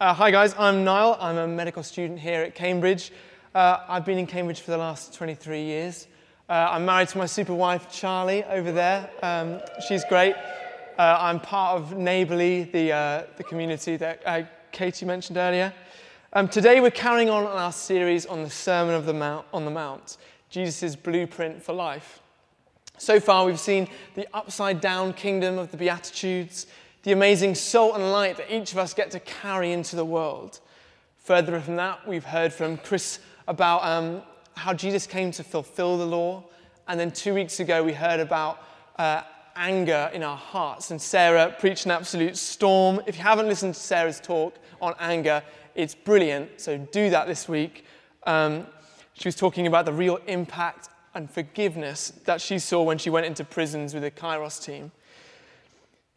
Uh, hi, guys. I'm Niall. I'm a medical student here at Cambridge. Uh, I've been in Cambridge for the last 23 years. Uh, I'm married to my super wife, Charlie, over there. Um, she's great. Uh, I'm part of Neighbourly, the, uh, the community that uh, Katie mentioned earlier. Um, today, we're carrying on our series on the Sermon of the Mount, on the Mount, Jesus' blueprint for life. So far, we've seen the upside down kingdom of the Beatitudes, the amazing salt and light that each of us get to carry into the world. Further from that, we've heard from Chris about um, how Jesus came to fulfill the law. And then two weeks ago, we heard about uh, anger in our hearts. And Sarah preached an absolute storm. If you haven't listened to Sarah's talk on anger, it's brilliant. So do that this week. Um, she was talking about the real impact and forgiveness that she saw when she went into prisons with the Kairos team.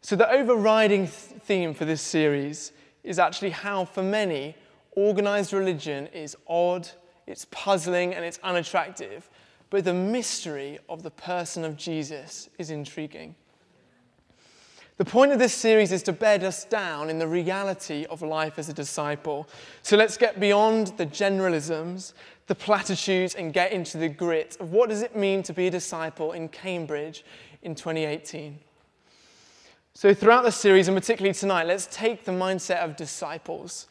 So, the overriding theme for this series is actually how, for many, organized religion is odd, it's puzzling, and it's unattractive. But the mystery of the person of Jesus is intriguing. The point of this series is to bed us down in the reality of life as a disciple. So let's get beyond the generalisms the platitudes and get into the grit of what does it mean to be a disciple in Cambridge in 2018. So throughout the series, and particularly tonight, let's take the mindset of disciples.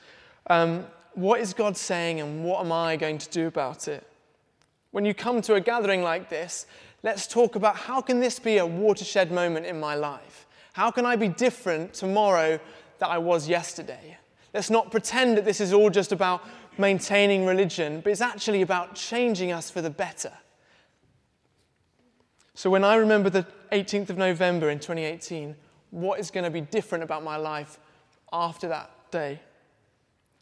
Um, what is God saying and what am I going to do about it? When you come to a gathering like this, let's talk about how can this be a watershed moment in my life? How can I be different tomorrow that I was yesterday? Let's not pretend that this is all just about maintaining religion, but it's actually about changing us for the better. So when I remember the 18th of November in 2018, what is going to be different about my life after that day?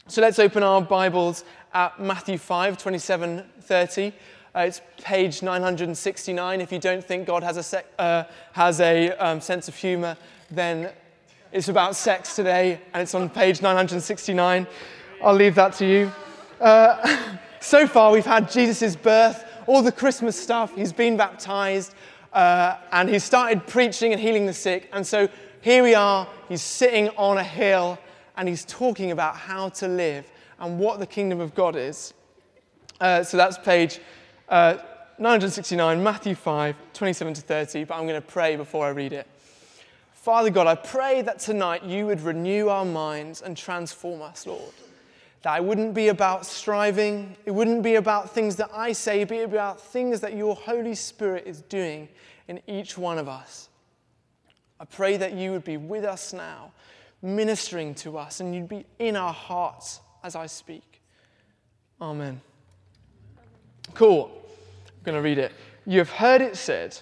So let's open our Bibles at Matthew 5, 27, 30. Uh, it's page 969. If you don't think God has a, sec- uh, has a um, sense of humor, then it's about sex today, and it's on page 969. I'll leave that to you. Uh, so far, we've had Jesus' birth, all the Christmas stuff. He's been baptized, uh, and he's started preaching and healing the sick. And so here we are. He's sitting on a hill, and he's talking about how to live and what the kingdom of God is. Uh, so that's page uh, 969, Matthew 5, 27 to 30. But I'm going to pray before I read it. Father God, I pray that tonight you would renew our minds and transform us, Lord. That it wouldn't be about striving, it wouldn't be about things that I say, but about things that your Holy Spirit is doing in each one of us. I pray that you would be with us now, ministering to us, and you'd be in our hearts as I speak. Amen. Cool. I'm going to read it. You have heard it said,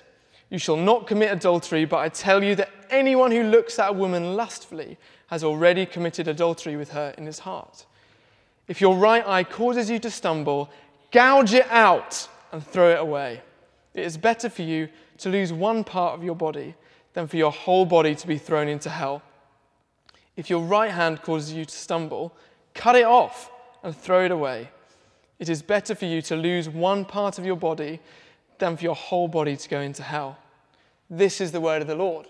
You shall not commit adultery, but I tell you that anyone who looks at a woman lustfully has already committed adultery with her in his heart. If your right eye causes you to stumble, gouge it out and throw it away. It is better for you to lose one part of your body than for your whole body to be thrown into hell. If your right hand causes you to stumble, cut it off and throw it away. It is better for you to lose one part of your body than for your whole body to go into hell. This is the word of the Lord.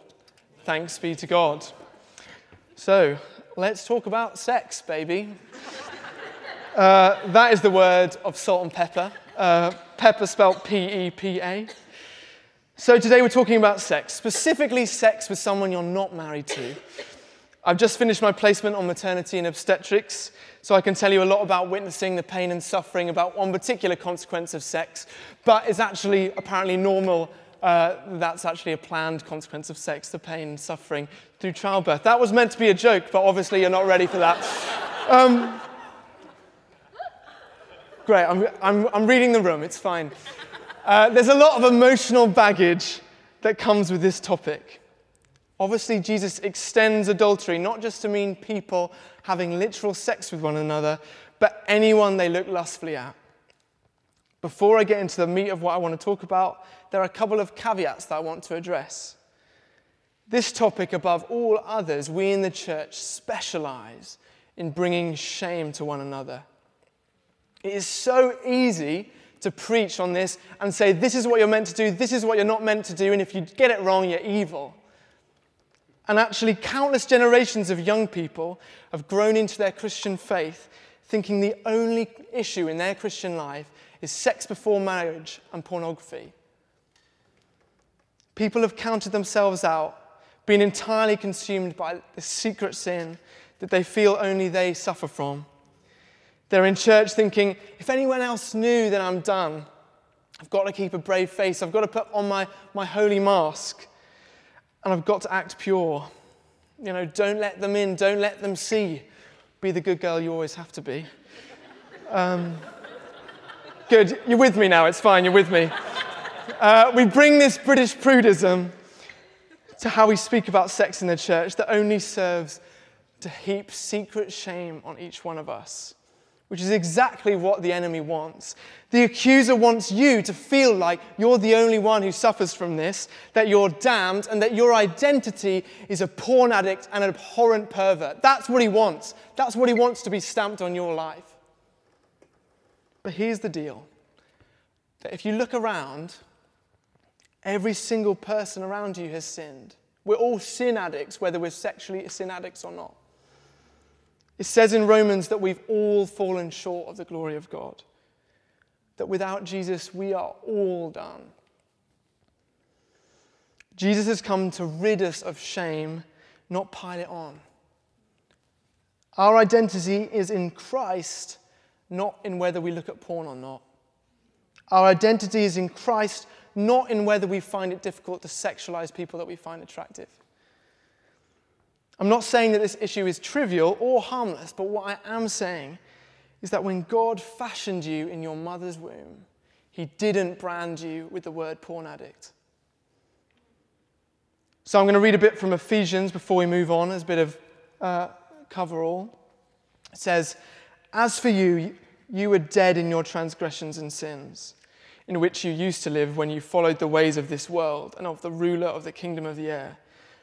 Thanks be to God. So, let's talk about sex, baby. Uh, that is the word of Salt-N-Pepa. Uh, pepper spelled P E P A. So today we're talking about sex, specifically sex with someone you're not married to. I've just finished my placement on maternity and obstetrics, so I can tell you a lot about witnessing the pain and suffering about one particular consequence of sex, but it's actually apparently normal. Uh, that's actually a planned consequence of sex, the pain and suffering through childbirth. That was meant to be a joke, but obviously you're not ready for that. Um, Great, I'm, I'm, I'm reading the room, it's fine. Uh, there's a lot of emotional baggage that comes with this topic. Obviously, Jesus extends adultery not just to mean people having literal sex with one another, but anyone they look lustfully at. Before I get into the meat of what I want to talk about, there are a couple of caveats that I want to address. This topic, above all others, we in the church specialize in bringing shame to one another. It is so easy to preach on this and say, this is what you're meant to do, this is what you're not meant to do, and if you get it wrong, you're evil. And actually, countless generations of young people have grown into their Christian faith thinking the only issue in their Christian life is sex before marriage and pornography. People have counted themselves out, been entirely consumed by the secret sin that they feel only they suffer from. They're in church thinking, if anyone else knew, then I'm done. I've got to keep a brave face. I've got to put on my, my holy mask. And I've got to act pure. You know, don't let them in, don't let them see. Be the good girl you always have to be. Um, good, you're with me now, it's fine, you're with me. Uh, we bring this British prudism to how we speak about sex in the church that only serves to heap secret shame on each one of us which is exactly what the enemy wants. The accuser wants you to feel like you're the only one who suffers from this, that you're damned, and that your identity is a porn addict and an abhorrent pervert. That's what he wants. That's what he wants to be stamped on your life. But here's the deal that if you look around, every single person around you has sinned. We're all sin addicts, whether we're sexually sin addicts or not. It says in Romans that we've all fallen short of the glory of God, that without Jesus, we are all done. Jesus has come to rid us of shame, not pile it on. Our identity is in Christ, not in whether we look at porn or not. Our identity is in Christ, not in whether we find it difficult to sexualize people that we find attractive. I'm not saying that this issue is trivial or harmless, but what I am saying is that when God fashioned you in your mother's womb, He didn't brand you with the word porn addict. So I'm going to read a bit from Ephesians before we move on as a bit of uh, coverall. It says, As for you, you were dead in your transgressions and sins, in which you used to live when you followed the ways of this world and of the ruler of the kingdom of the air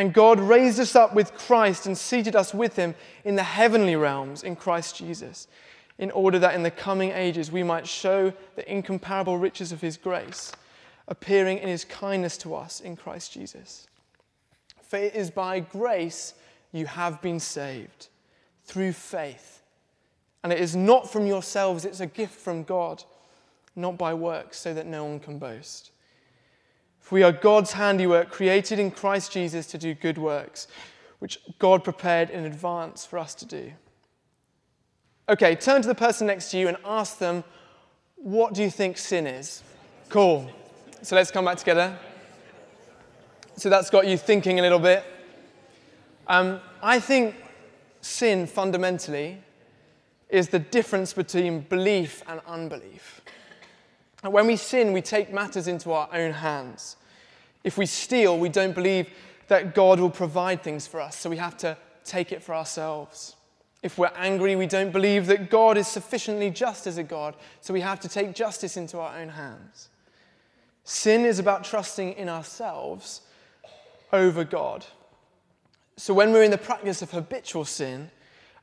and God raised us up with Christ and seated us with him in the heavenly realms in Christ Jesus, in order that in the coming ages we might show the incomparable riches of his grace, appearing in his kindness to us in Christ Jesus. For it is by grace you have been saved, through faith. And it is not from yourselves, it's a gift from God, not by works, so that no one can boast. For we are God's handiwork, created in Christ Jesus to do good works, which God prepared in advance for us to do. Okay, turn to the person next to you and ask them, What do you think sin is? Cool. So let's come back together. So that's got you thinking a little bit. Um, I think sin fundamentally is the difference between belief and unbelief. And when we sin, we take matters into our own hands. If we steal, we don't believe that God will provide things for us, so we have to take it for ourselves. If we're angry, we don't believe that God is sufficiently just as a God, so we have to take justice into our own hands. Sin is about trusting in ourselves over God. So when we're in the practice of habitual sin,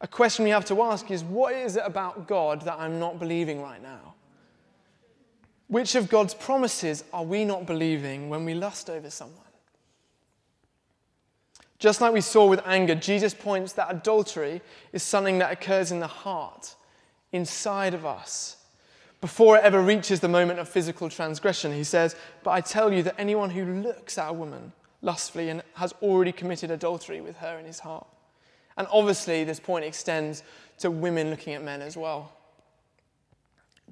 a question we have to ask is what is it about God that I'm not believing right now? Which of God's promises are we not believing when we lust over someone? Just like we saw with anger, Jesus points that adultery is something that occurs in the heart, inside of us. Before it ever reaches the moment of physical transgression, he says, But I tell you that anyone who looks at a woman lustfully and has already committed adultery with her in his heart. And obviously, this point extends to women looking at men as well.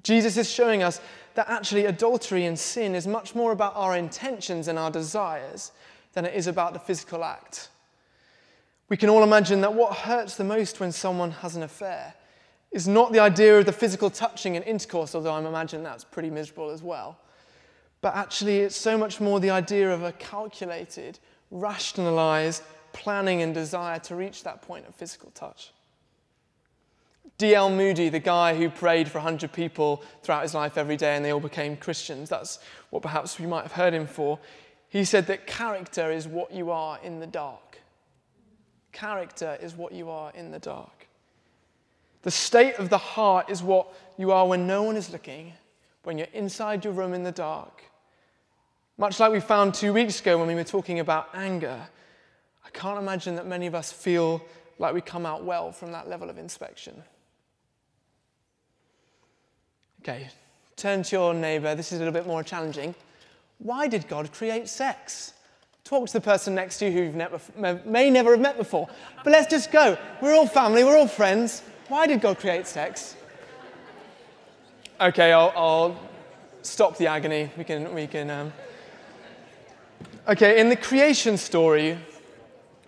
Jesus is showing us that actually adultery and sin is much more about our intentions and our desires than it is about the physical act. We can all imagine that what hurts the most when someone has an affair is not the idea of the physical touching and intercourse, although I imagine that's pretty miserable as well. But actually, it's so much more the idea of a calculated, rationalized, planning and desire to reach that point of physical touch. D.L. Moody, the guy who prayed for 100 people throughout his life every day and they all became Christians, that's what perhaps we might have heard him for. He said that character is what you are in the dark. Character is what you are in the dark. The state of the heart is what you are when no one is looking, when you're inside your room in the dark. Much like we found two weeks ago when we were talking about anger, I can't imagine that many of us feel like we come out well from that level of inspection. Okay, turn to your neighbor. This is a little bit more challenging. Why did God create sex? Talk to the person next to you who never, may never have met before. But let's just go. We're all family, we're all friends. Why did God create sex? Okay, I'll, I'll stop the agony. We can. We can um... Okay, in the creation story,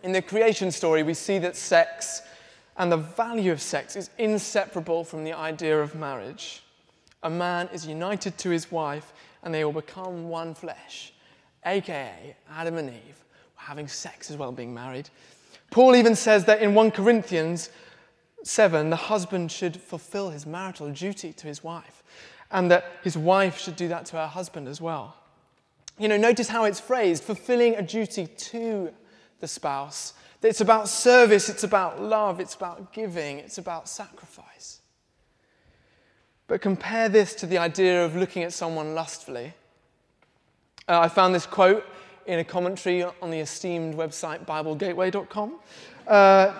in the creation story, we see that sex and the value of sex is inseparable from the idea of marriage. A man is united to his wife and they will become one flesh, aka Adam and Eve, having sex as well, being married. Paul even says that in 1 Corinthians 7, the husband should fulfill his marital duty to his wife, and that his wife should do that to her husband as well. You know, notice how it's phrased fulfilling a duty to the spouse. It's about service, it's about love, it's about giving, it's about sacrifice. But compare this to the idea of looking at someone lustfully. Uh, I found this quote in a commentary on the esteemed website BibleGateway.com. Uh,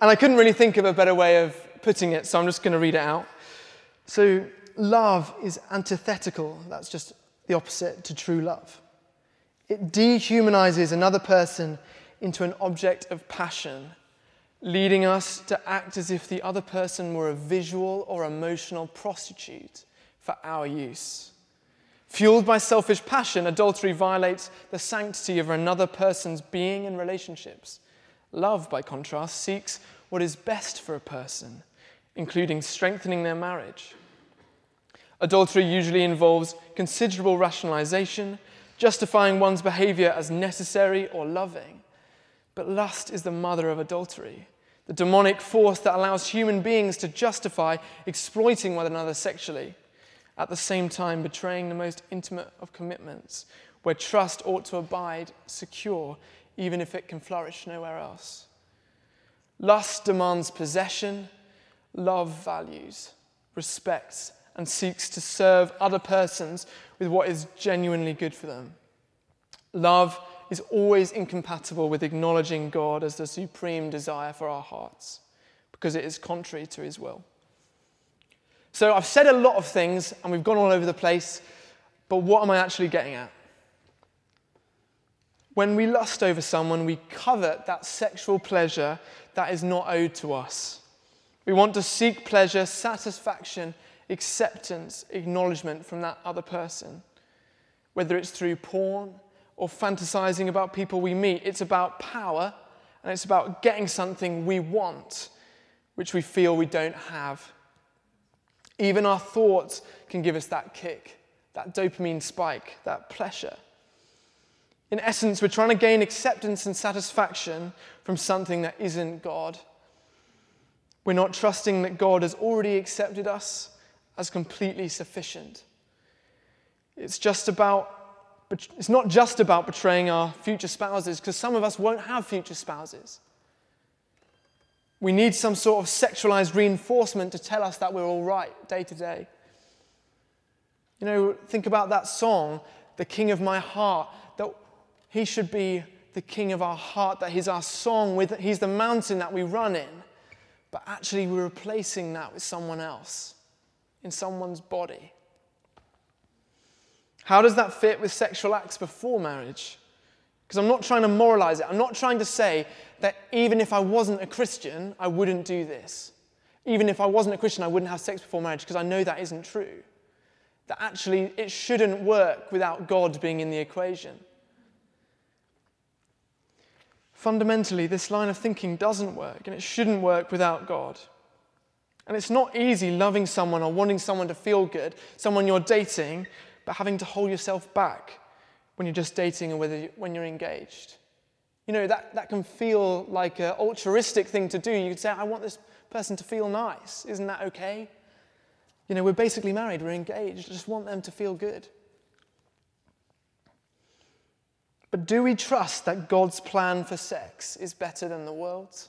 and I couldn't really think of a better way of putting it, so I'm just going to read it out. So, love is antithetical, that's just the opposite to true love. It dehumanizes another person into an object of passion leading us to act as if the other person were a visual or emotional prostitute for our use. Fueled by selfish passion, adultery violates the sanctity of another person's being and relationships. Love, by contrast, seeks what is best for a person, including strengthening their marriage. Adultery usually involves considerable rationalization, justifying one's behavior as necessary or loving. But lust is the mother of adultery, the demonic force that allows human beings to justify exploiting one another sexually, at the same time betraying the most intimate of commitments, where trust ought to abide secure, even if it can flourish nowhere else. Lust demands possession, love values, respects, and seeks to serve other persons with what is genuinely good for them. Love is always incompatible with acknowledging God as the supreme desire for our hearts because it is contrary to his will. So I've said a lot of things and we've gone all over the place, but what am I actually getting at? When we lust over someone, we covet that sexual pleasure that is not owed to us. We want to seek pleasure, satisfaction, acceptance, acknowledgement from that other person, whether it's through porn or fantasizing about people we meet. It's about power and it's about getting something we want, which we feel we don't have. Even our thoughts can give us that kick, that dopamine spike, that pleasure. In essence, we're trying to gain acceptance and satisfaction from something that isn't God. We're not trusting that God has already accepted us as completely sufficient. It's just about it's not just about betraying our future spouses, because some of us won't have future spouses. We need some sort of sexualized reinforcement to tell us that we're all right day to day. You know, think about that song, The King of My Heart, that he should be the King of our heart, that he's our song, with, he's the mountain that we run in. But actually, we're replacing that with someone else, in someone's body. How does that fit with sexual acts before marriage? Because I'm not trying to moralize it. I'm not trying to say that even if I wasn't a Christian, I wouldn't do this. Even if I wasn't a Christian, I wouldn't have sex before marriage, because I know that isn't true. That actually it shouldn't work without God being in the equation. Fundamentally, this line of thinking doesn't work, and it shouldn't work without God. And it's not easy loving someone or wanting someone to feel good, someone you're dating, but having to hold yourself back when you're just dating or whether when you're engaged. You know, that, that can feel like an altruistic thing to do. You could say, I want this person to feel nice. Isn't that okay? You know, we're basically married, we're engaged. I just want them to feel good. But do we trust that God's plan for sex is better than the world's?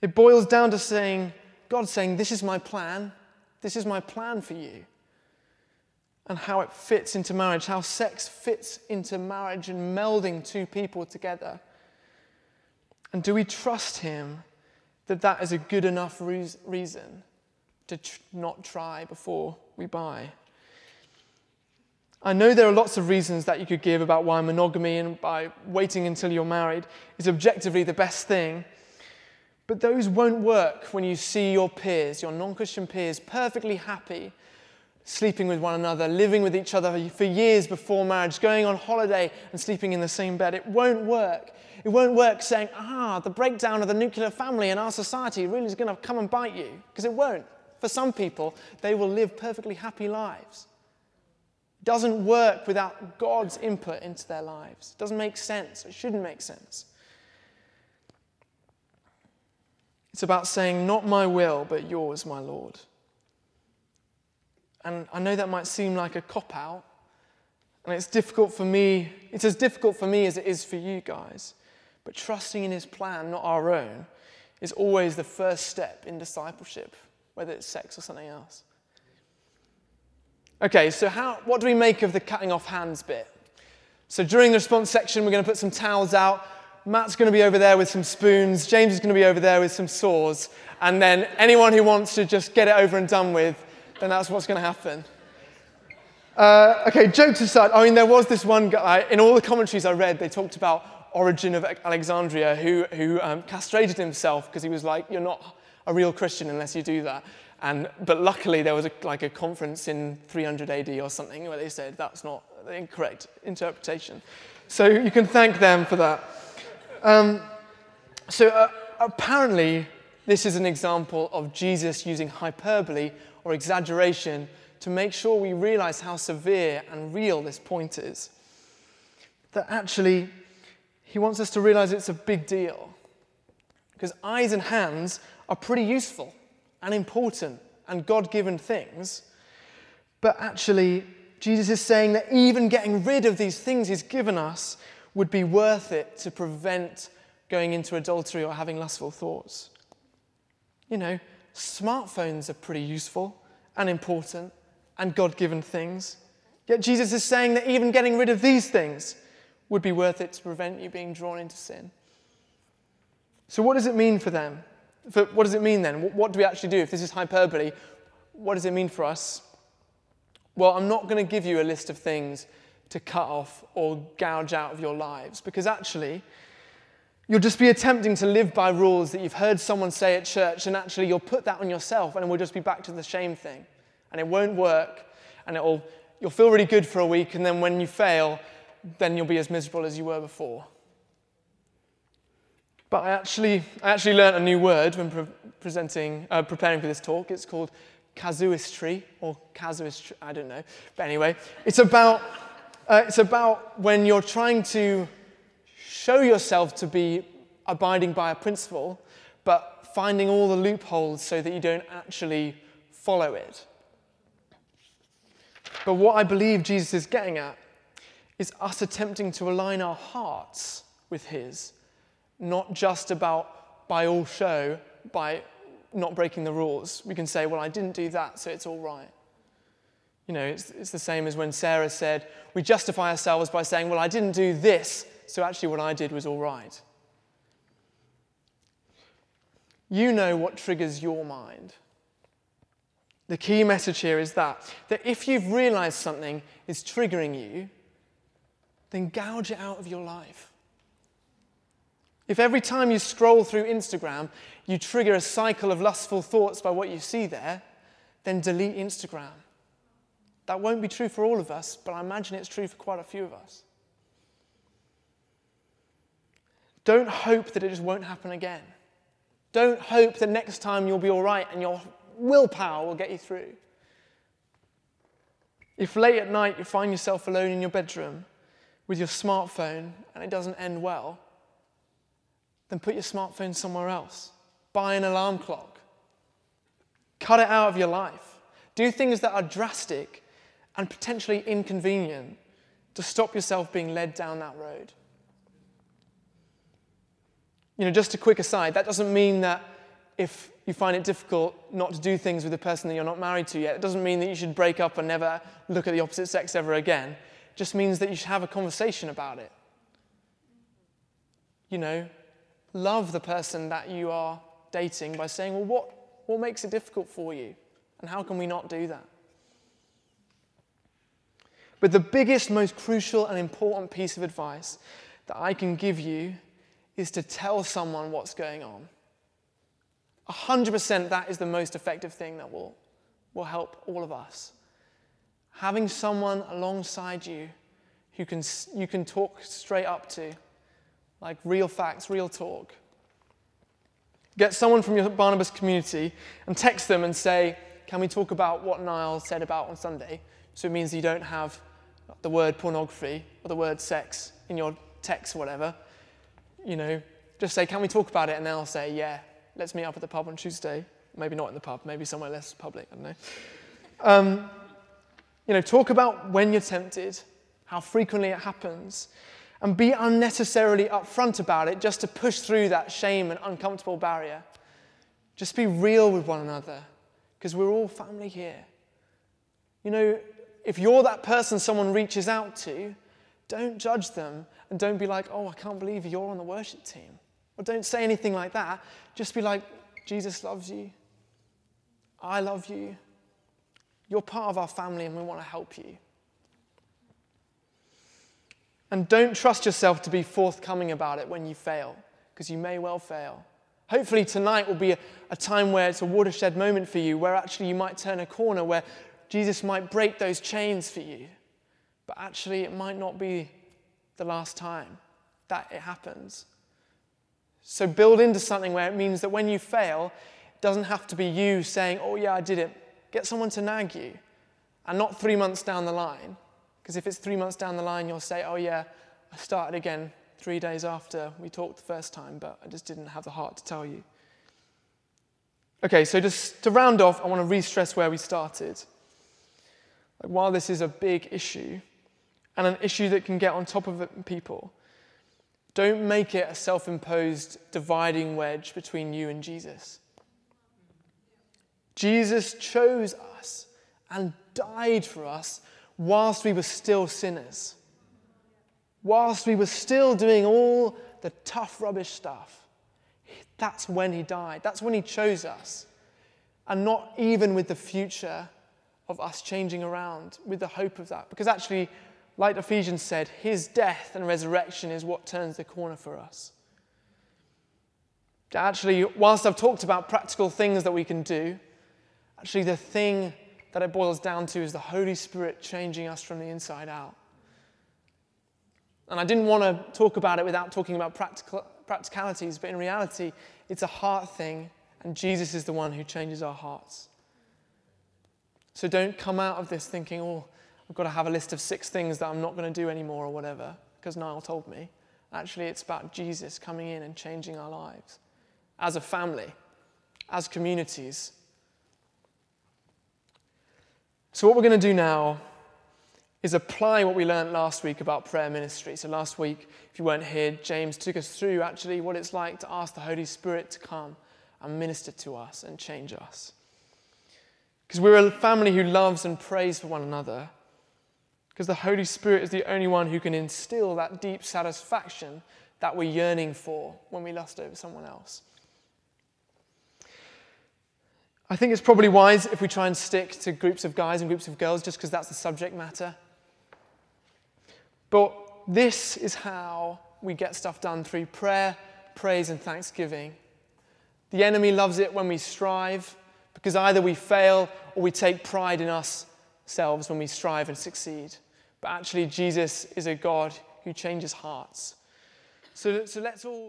It boils down to saying, God saying, This is my plan. This is my plan for you. And how it fits into marriage, how sex fits into marriage and melding two people together. And do we trust Him that that is a good enough reason to tr- not try before we buy? I know there are lots of reasons that you could give about why monogamy and by waiting until you're married is objectively the best thing. But those won't work when you see your peers, your non Christian peers, perfectly happy sleeping with one another, living with each other for years before marriage, going on holiday and sleeping in the same bed. It won't work. It won't work saying, ah, the breakdown of the nuclear family in our society really is going to come and bite you. Because it won't. For some people, they will live perfectly happy lives. It doesn't work without God's input into their lives. It doesn't make sense. It shouldn't make sense. It's about saying, Not my will, but yours, my Lord. And I know that might seem like a cop out, and it's difficult for me, it's as difficult for me as it is for you guys. But trusting in his plan, not our own, is always the first step in discipleship, whether it's sex or something else. Okay, so how, what do we make of the cutting off hands bit? So during the response section, we're going to put some towels out. Matt's going to be over there with some spoons. James is going to be over there with some saws. And then anyone who wants to just get it over and done with, then that's what's going to happen. Uh, okay, jokes aside, I mean, there was this one guy, in all the commentaries I read, they talked about Origen of Alexandria who, who um, castrated himself because he was like, You're not a real Christian unless you do that. And, but luckily, there was a, like a conference in 300 AD or something where they said that's not the incorrect interpretation. So you can thank them for that. Um, so uh, apparently, this is an example of Jesus using hyperbole or exaggeration to make sure we realize how severe and real this point is. That actually, he wants us to realize it's a big deal. Because eyes and hands are pretty useful and important and God given things. But actually, Jesus is saying that even getting rid of these things he's given us would be worth it to prevent going into adultery or having lustful thoughts. You know, smartphones are pretty useful and important and God given things. Yet Jesus is saying that even getting rid of these things would be worth it to prevent you being drawn into sin. So, what does it mean for them? For, what does it mean then? What, what do we actually do? If this is hyperbole, what does it mean for us? Well, I'm not going to give you a list of things to cut off or gouge out of your lives because actually, you'll just be attempting to live by rules that you've heard someone say at church, and actually, you'll put that on yourself, and it will just be back to the shame thing. And it won't work, and it'll, you'll feel really good for a week, and then when you fail, then you'll be as miserable as you were before. But I actually, I actually learned a new word when pre- presenting, uh, preparing for this talk. It's called casuistry, or casuistry, I don't know. But anyway, it's about uh, it's about when you're trying to show yourself to be abiding by a principle, but finding all the loopholes so that you don't actually follow it. But what I believe Jesus is getting at is us attempting to align our hearts with His, not just about by all show, by not breaking the rules. We can say, well, I didn't do that, so it's all right. You know, it's, it's the same as when Sarah said, we justify ourselves by saying, well, I didn't do this, so actually what I did was all right. You know what triggers your mind. The key message here is that, that if you've realized something is triggering you, then gouge it out of your life. If every time you scroll through Instagram, you trigger a cycle of lustful thoughts by what you see there, then delete Instagram. That won't be true for all of us, but I imagine it's true for quite a few of us. Don't hope that it just won't happen again. Don't hope that next time you'll be all right and your willpower will get you through. If late at night you find yourself alone in your bedroom, with your smartphone and it doesn't end well, then put your smartphone somewhere else. Buy an alarm clock. Cut it out of your life. Do things that are drastic and potentially inconvenient to stop yourself being led down that road. You know, just a quick aside, that doesn't mean that if you find it difficult not to do things with a person that you're not married to yet, it doesn't mean that you should break up and never look at the opposite sex ever again. It just means that you should have a conversation about it. You know, love the person that you are dating by saying, well, what, what makes it difficult for you? And how can we not do that? But the biggest, most crucial, and important piece of advice that I can give you is to tell someone what's going on. 100% that is the most effective thing that will, will help all of us. Having someone alongside you who can, you can talk straight up to, like real facts, real talk. Get someone from your Barnabas community and text them and say, Can we talk about what Niall said about on Sunday? So it means you don't have the word pornography or the word sex in your text or whatever, you know, just say, Can we talk about it? And they'll say, Yeah, let's meet up at the pub on Tuesday. Maybe not in the pub, maybe somewhere less public, I don't know. Um, you know, talk about when you're tempted, how frequently it happens, and be unnecessarily upfront about it just to push through that shame and uncomfortable barrier. Just be real with one another, because we're all family here. You know, if you're that person someone reaches out to, don't judge them and don't be like, oh, I can't believe you're on the worship team. Or don't say anything like that. Just be like, Jesus loves you. I love you. You're part of our family and we want to help you. And don't trust yourself to be forthcoming about it when you fail, because you may well fail. Hopefully, tonight will be a, a, time where it's a watershed moment for you, where actually you might turn a corner, where Jesus might break those chains for you. But actually, it might not be the last time that it happens. So build into something where it means that when you fail, it doesn't have to be you saying, Oh, yeah, I did it. Get someone to nag you. And not three months down the line. Because if it's three months down the line, you'll say, Oh, yeah, I started again three days after we talked the first time, but I just didn't have the heart to tell you. Okay, so just to round off, I want to re stress where we started. Like, while this is a big issue and an issue that can get on top of people, don't make it a self imposed dividing wedge between you and Jesus. Jesus chose us and died for us whilst we were still sinners, whilst we were still doing all the tough, rubbish stuff. That's when he died. That's when he chose us. And not even with the future of us changing around with the hope of that. Because actually, like Ephesians said, his death and resurrection is what turns the corner for us. Actually, whilst I've talked about practical things that we can do, actually, the thing that it boils down to is the Holy Spirit changing us from the inside out. And I didn't want to talk about it without talking about practical, practicalities, but in reality, it's a heart thing, and Jesus is the one who changes our hearts. So don't come out of this thinking, oh, I've got to have a list of six things that I'm not going to do anymore or whatever, because Niall told me. Actually, it's about Jesus coming in and changing our lives as a family, as communities. So, what we're going to do now is apply what we learned last week about prayer ministry. So, last week, if you weren't here, James took us through actually what it's like to ask the Holy Spirit to come and minister to us and change us. Because we're a family who loves and prays for one another. Because the Holy Spirit is the only one who can instill that deep satisfaction that we're yearning for when we lust over someone else. I think it's probably wise if we try and stick to groups of guys and groups of girls just because that's the subject matter. But this is how we get stuff done through prayer, praise, and thanksgiving. The enemy loves it when we strive because either we fail or we take pride in ourselves when we strive and succeed. But actually, Jesus is a God who changes hearts. So, so let's all.